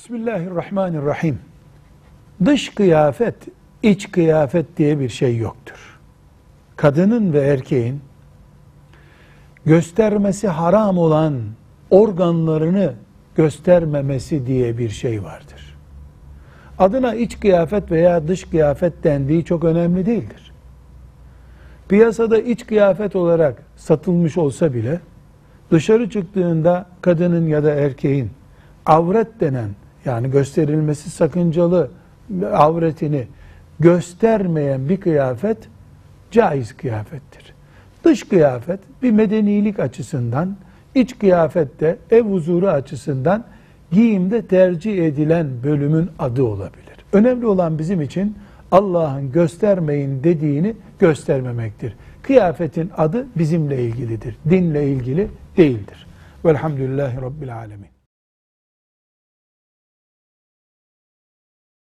Bismillahirrahmanirrahim. Dış kıyafet, iç kıyafet diye bir şey yoktur. Kadının ve erkeğin göstermesi haram olan organlarını göstermemesi diye bir şey vardır. Adına iç kıyafet veya dış kıyafet dendiği çok önemli değildir. Piyasada iç kıyafet olarak satılmış olsa bile dışarı çıktığında kadının ya da erkeğin avret denen yani gösterilmesi sakıncalı avretini göstermeyen bir kıyafet caiz kıyafettir. Dış kıyafet bir medenilik açısından, iç kıyafette ev huzuru açısından giyimde tercih edilen bölümün adı olabilir. Önemli olan bizim için Allah'ın göstermeyin dediğini göstermemektir. Kıyafetin adı bizimle ilgilidir. Dinle ilgili değildir. Velhamdülillahi Rabbil Alemin.